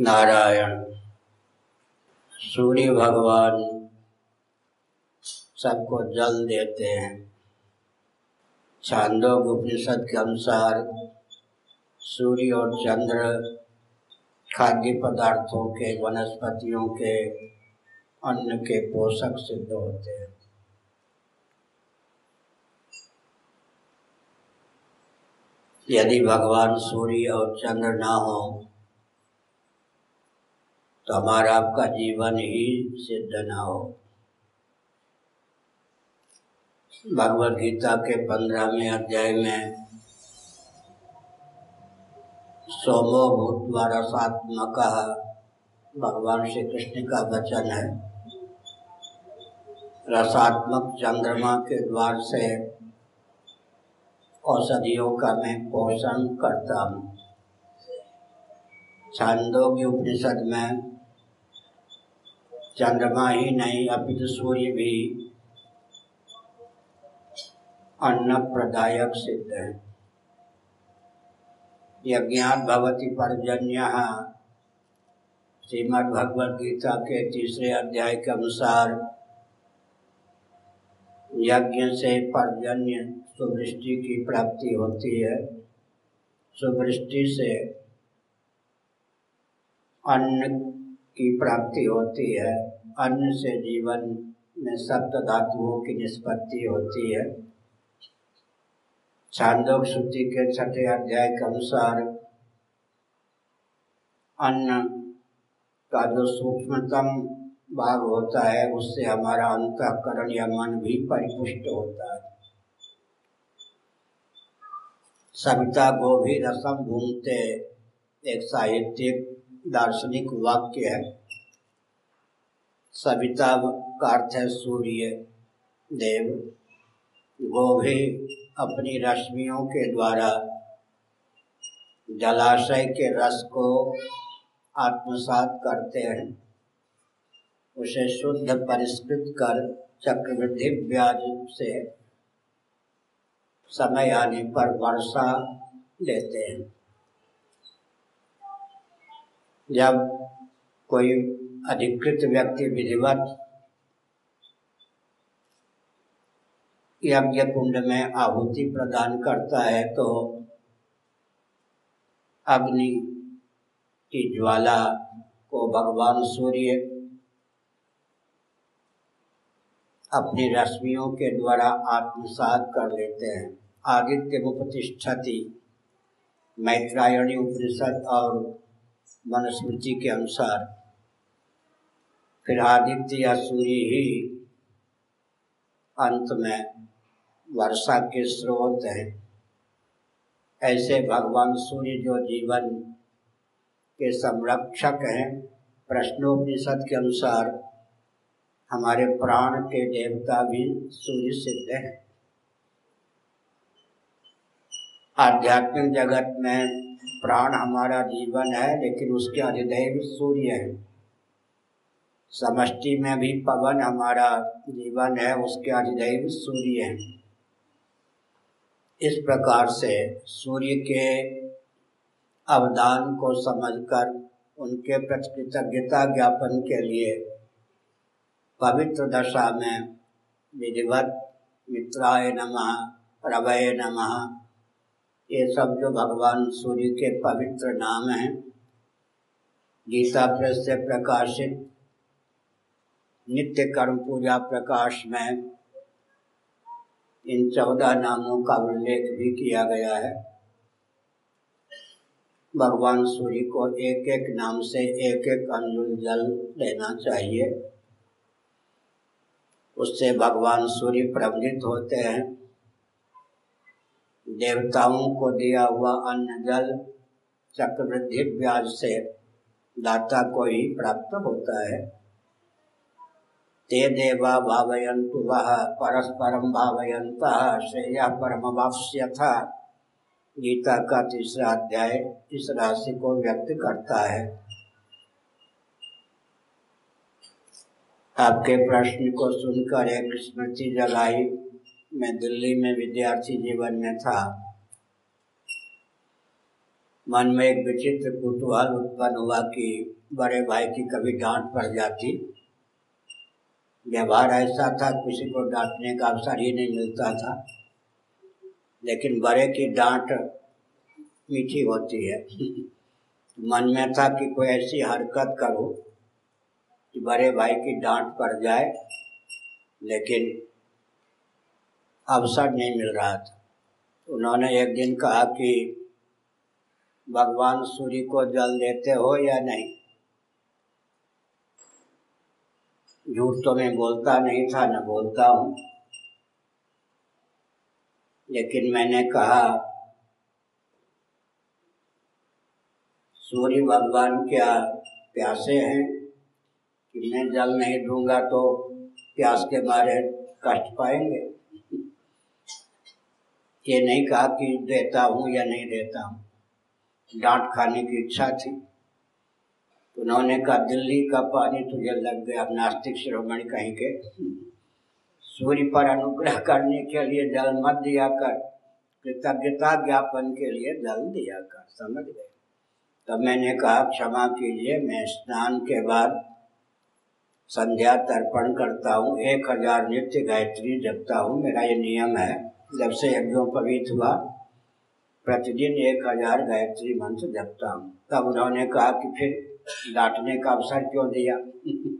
नारायण, सूर्य भगवान सबको जल देते हैं। छांदोग उपनिषद के अनुसार सूर्य और चंद्र खाद्य पदार्थों के, वनस्पतियों के, अन्न के पोषक सिद्ध होते हैं। यदि भगवान सूर्य और चंद्र ना हो तो हमारा आपका जीवन ही सिद्ध न हो। भगवत गीता के पंद्रहवें अध्याय में सोमो भूतवा रसात्मक भगवान श्री कृष्ण का वचन है। रसात्मक चंद्रमा के द्वार से औषधियों का मैं पोषण करता हूँ। छंदों छांदोग्य उपनिषद में चंद्रमा ही नहीं, अपितु सूर्य भी अन्न प्रदायक सिद्ध है। यज्ञात भवती पर्जन्य। श्रीमद भगवद गीता के तीसरे अध्याय के अनुसार यज्ञ से पर्जन्य सुवृष्टि की प्राप्ति होती है। सुवृष्टि से अन्न की प्राप्ति होती है। अन्न से जीवन में सप्त धातुओं की निष्पत्ति होती है। छांदोग श्रुति के छठे अध्याय के अनुसार अन्न का जो सूक्ष्मतम भाग होता है, उससे हमारा अंतकरण या मन भी परिपुष्ट होता है। सविता गोभी रसम घूमते एक साहित्यिक दार्शनिक वाक्य है। सविता का अर्थ है सूर्य, देव। गोभी अपनी रश्मियों के द्वारा जलाशय के रस को आत्मसात करते हैं। उसे शुद्ध परिष्कृत कर चक्रवृद्धि ब्याज से समय आने पर वर्षा लेते हैं। जब कोई अधिकृत व्यक्ति, विधिवत यज्ञ कुंड में आहुति प्रदान करता है तो अग्नि की ज्वाला को भगवान सूर्य अपनी रश्मियों के द्वारा आत्मसात कर लेते हैं। आदित्य मुपतिष्ठति, मैत्रायणी उपनिषद और मनुस्मृति के अनुसार। फिर आदित्य या सूर्य ही अंत में वर्षा के स्रोत है। ऐसे भगवान सूर्य जो जीवन के संरक्षक हैं, प्रश्नोपनिषद के अनुसार हमारे प्राण के देवता भी सूर्य सिद्ध है। आध्यात्मिक जगत में प्राण हमारा जीवन है, लेकिन उसके अधिदेव सूर्य है। समष्टि में भी पवन हमारा जीवन है, उसके अधिदेव सूर्य है। इस प्रकार से सूर्य के अवदान को समझकर, उनके प्रति कृतज्ञता ज्ञापन के लिए पवित्र दशा में विधिवत मित्राय नमः रवय नमः ये सब जो भगवान सूर्य के पवित्र नाम हैं, गीता प्रेस से प्रकाशित, नित्य कर्म पूजा प्रकाश में इन चौदह नामों का उल्लेख भी किया गया है। भगवान सूर्य को एक एक नाम से एक एक अंजुल जल लेना चाहिए। उससे भगवान सूर्य प्रवलित होते हैं। देवताओं को दिया हुआ अन्न जल चक्रवृद्धि ब्याज से दाता को ही प्राप्त होता है। ते देवा भावयंतु वह परस्परम भावयंत श्रेय परमवाप्य था गीता का तीसरा अध्याय इस राशि को व्यक्त करता है। आपके प्रश्न को सुनकर एक स्मृति जलाई। मैं दिल्ली में विद्यार्थी जीवन में था। मन में एक विचित्र कुतूहल उत्पन्न हुआ कि बड़े भाई की कभी डांट पड़ जाती। व्यवहार ऐसा था, किसी को डांटने का अवसर ही नहीं मिलता था। लेकिन बड़े की डांट मीठी होती है। मन में था कि कोई ऐसी हरकत करो कि बड़े भाई की डांट पड़ जाए, लेकिन अवसर नहीं मिल रहा था। उन्होंने एक दिन कहा कि भगवान सूर्य को जल देते हो या नहीं? झूठ तो मैं बोलता नहीं था, न बोलता हूँ। लेकिन मैंने कहा, सूर्य भगवान क्या प्यासे हैं? कि मैं जल नहीं दूँगा तो प्यास के बारे कष्ट पाएँगे? ये नहीं कहा कि देता हूँ या नहीं देता हूँ। डांट खाने की इच्छा थी। उन्होंने कहा, दिल्ली का पानी तुझे लग गया। अब नास्तिक श्रोमण कहीं के। सूर्य पर अनुग्रह करने के लिए जल मत दिया कर। कृतज्ञता ज्ञापन के लिए जल दिया कर। समझ गए? तब मैंने कहा, क्षमा कीजिए, मैं स्नान के बाद संध्या तर्पण करता हूँ। एक हज़ार नित्य गायत्री जपता हूँ। मेरा ये नियम है। जब से यज्ञोपवीत हुआ, प्रतिदिन एक हज़ार गायत्री मंत्र जपता हूँ। तब उन्होंने कहा कि फिर डांटने का अवसर क्यों दिया?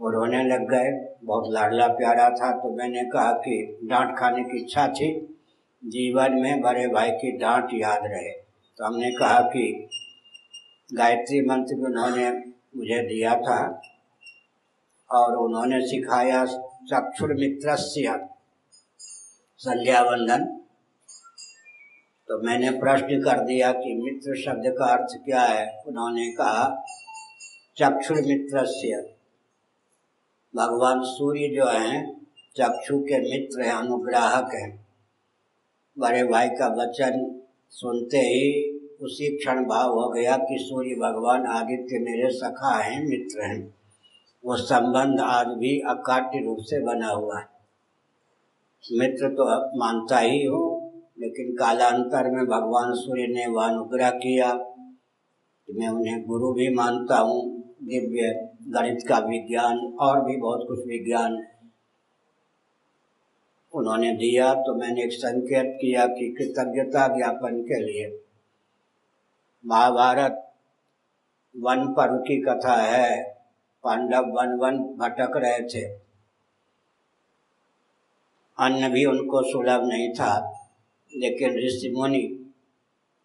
वो रोने लग गए। बहुत लाडला प्यारा था तो मैंने कहा कि डांट खाने की इच्छा थी। जीवन में बड़े भाई की डांट याद रहे। तो हमने कहा कि गायत्री मंत्र भी उन्होंने मुझे दिया था और उन्होंने सिखाया चक्षुर मित्र संध्या वंदन तो मैंने प्रश्न कर दिया कि मित्र शब्द का अर्थ क्या है? उन्होंने कहा चक्षुर मित्र भगवान सूर्य जो हैं, चक्षु के मित्र हैं, अनुग्राहक हैं। बड़े भाई का वचन सुनते ही उसी क्षण भाव हो गया कि सूर्य भगवान आदित्य मेरे सखा हैं, मित्र हैं। वो संबंध आज भी अकाट्य रूप से बना हुआ है। मित्र तो मानता ही हो, लेकिन कालांतर में भगवान सूर्य ने वह अनुग्रह किया मैं उन्हें गुरु भी मानता हूँ, दिव्य गणित का विज्ञान और भी बहुत कुछ विज्ञान उन्होंने दिया। तो मैंने एक संकेत किया कि कृतज्ञता ज्ञापन के लिए महाभारत वन पर्व की कथा है, पांडव वन वन भटक रहे थे। अन्न भी उनको सुलभ नहीं था, लेकिन ऋषि मुनि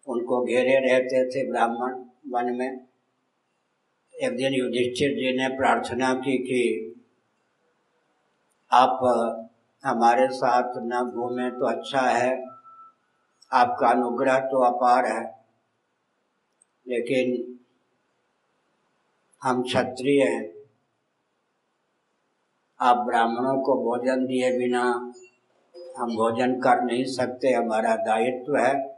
उनको घेरे रहते थे ब्राह्मण वन में। एक दिन युधिष्ठिर जी ने प्रार्थना की कि आप हमारे साथ न घूमें तो अच्छा है, आपका अनुग्रह तो अपार है, लेकिन हम क्षत्रिय हैं। आप ब्राह्मणों को भोजन दिए बिना हम भोजन कर नहीं सकते, हमारा दायित्व है।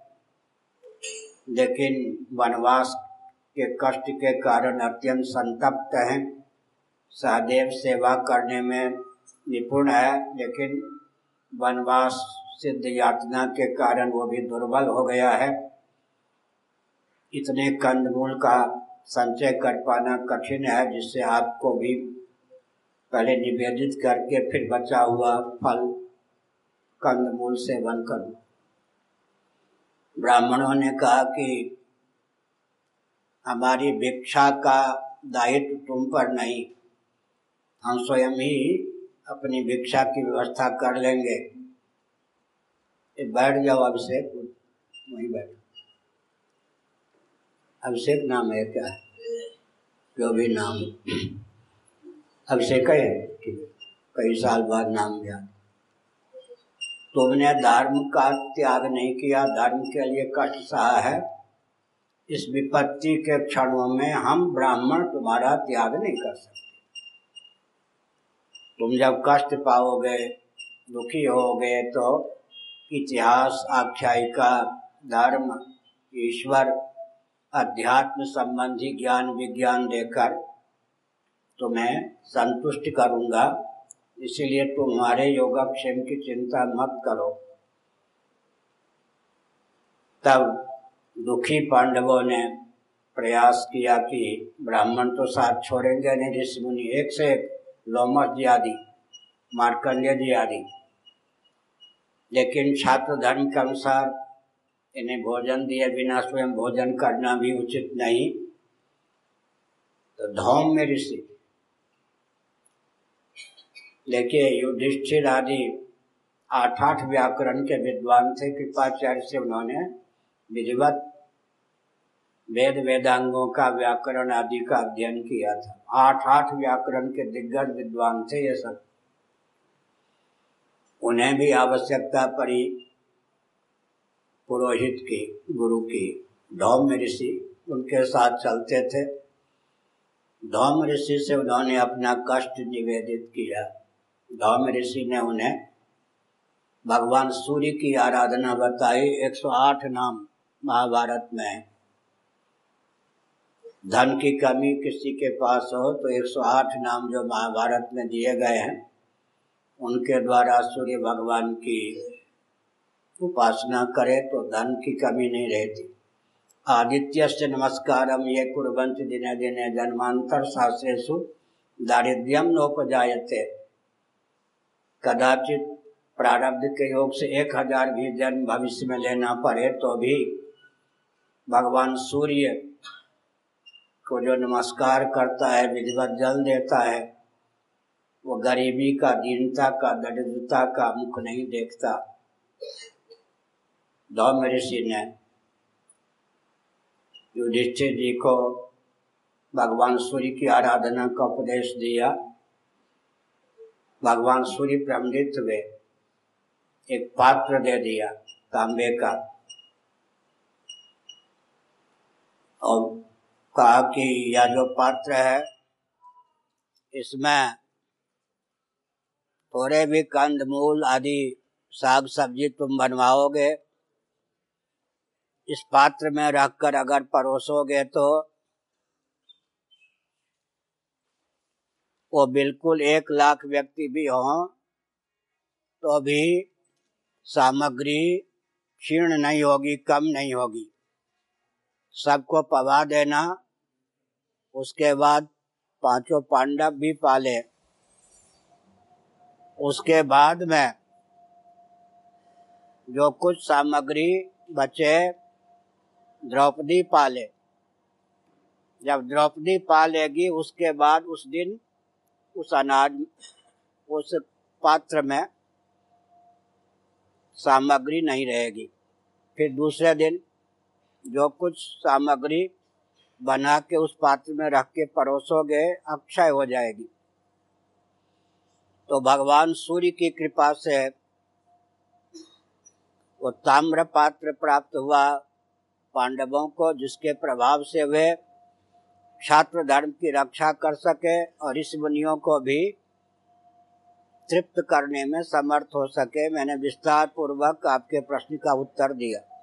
लेकिन वनवास के कष्ट के कारण अत्यंत संतप्त हैं। सहदेव सेवा करने में निपुण है, लेकिन वनवास सिद्ध यातना के कारण वो भी दुर्बल हो गया है। इतने कंदमूल का संचय कर पाना कठिन है, जिससे आपको भी पहले निवेदित करके फिर बचा हुआ फल कंदमूल सेवन करूँ। ब्राह्मणों ने कहा कि हमारी भिक्षा का दायित्व तुम पर नहीं, हम स्वयं ही अपनी भिक्षा की व्यवस्था कर लेंगे। बैठ जाओ अभिषेक, वहीं बैठ। अभिषेक नाम है क्या? जो भी नाम। अभिषेक है कई साल बाद नाम गया तुमने धर्म का त्याग नहीं किया। धर्म के लिए कष्ट सहा है। इस विपत्ति के क्षणों में हम ब्राह्मण तुम्हारा त्याग नहीं कर सकते। तुम जब कष्ट पाओगे, दुखी होगे तो इतिहास, आख्यायिका, धर्म, ईश्वर, अध्यात्म संबंधी ज्ञान विज्ञान देकर तुम्हें संतुष्ट करूँगा। इसीलिए तुम्हारे योगक्षेम की चिंता मत करो। तब दुखी पांडवों ने प्रयास किया कि ब्राह्मण तो साथ छोड़ेंगे नहीं ऋषि मुनि एक से एक लोमस जी आदि मार्कंडे जी आदि लेकिन छात्र धर्म के अनुसार इन्हें भोजन दिए बिना स्वयं भोजन करना भी उचित नहीं। तो धौम में ऋषि देखिए युधिष्ठिर आदि आठ आठ व्याकरण के विद्वान थे, कृपाचार्य से उन्होंने विधिवत वेद वेदांगों का व्याकरण आदि का अध्ययन किया था। आठ आठ व्याकरण के दिग्गज विद्वान थे ये सब। उन्हें भी आवश्यकता पड़ी पुरोहित की, गुरु की। धौम ऋषि उनके साथ चलते थे। धौम ऋषि से उन्होंने अपना कष्ट निवेदित किया। धौम ऋषि ने उन्हें भगवान सूर्य की आराधना बताई 108 नाम महाभारत में धन की कमी किसी के पास हो तो 108 नाम जो महाभारत में दिए गए हैं, उनके द्वारा सूर्य भगवान की उपासना करे तो धन की कमी नहीं रहती। आदित्य से नमस्कार ये कुरबंत दिने दिने जन्मांतर शास्त्रेशु दारिद्र्यम नोपजायते। कदाचित प्रारब्ध के योग से एक हज़ार भी जन्म भविष्य में लेना पड़े तो भी भगवान सूर्य को जो नमस्कार करता है, विधिवत जल देता है, वो गरीबी का, दीनता का, दरिद्रता का मुख नहीं देखता। धौम ऋषि ने युधिष्ठिर जी को भगवान सूर्य की आराधना का उपदेश दिया। भगवान सूर्य प्रमदित हुए। एक पात्र दे दिया तांबे का और कहा कि यह जो पात्र है, इसमें थोड़े भी कंद, मूल आदि साग सब्ज़ी तुम बनवाओगे, इस पात्र में रखकर अगर परोसोगे तो वो बिल्कुल एक लाख व्यक्ति भी हो तो भी सामग्री क्षीण नहीं होगी, कम नहीं होगी। सबको पवा देना, उसके बाद पाँचों पांडव भी पाले। उसके बाद में जो कुछ सामग्री बचे, द्रौपदी पाले। जब द्रौपदी पालेगी, उसके बाद उस दिन उस अनाज, उस पात्र में सामग्री नहीं रहेगी। फिर दूसरे दिन जो कुछ सामग्री बना के उस पात्र में रख के परोसोगे, अक्षय हो जाएगी। तो भगवान सूर्य की कृपा से वो ताम्र पात्र प्राप्त हुआ। पांडवों को जिसके प्रभाव से वे छात्र धर्म की रक्षा कर सके और इस मुनियों को भी तृप्त करने में समर्थ हो सके। मैंने विस्तार पूर्वक आपके प्रश्न का उत्तर दिया।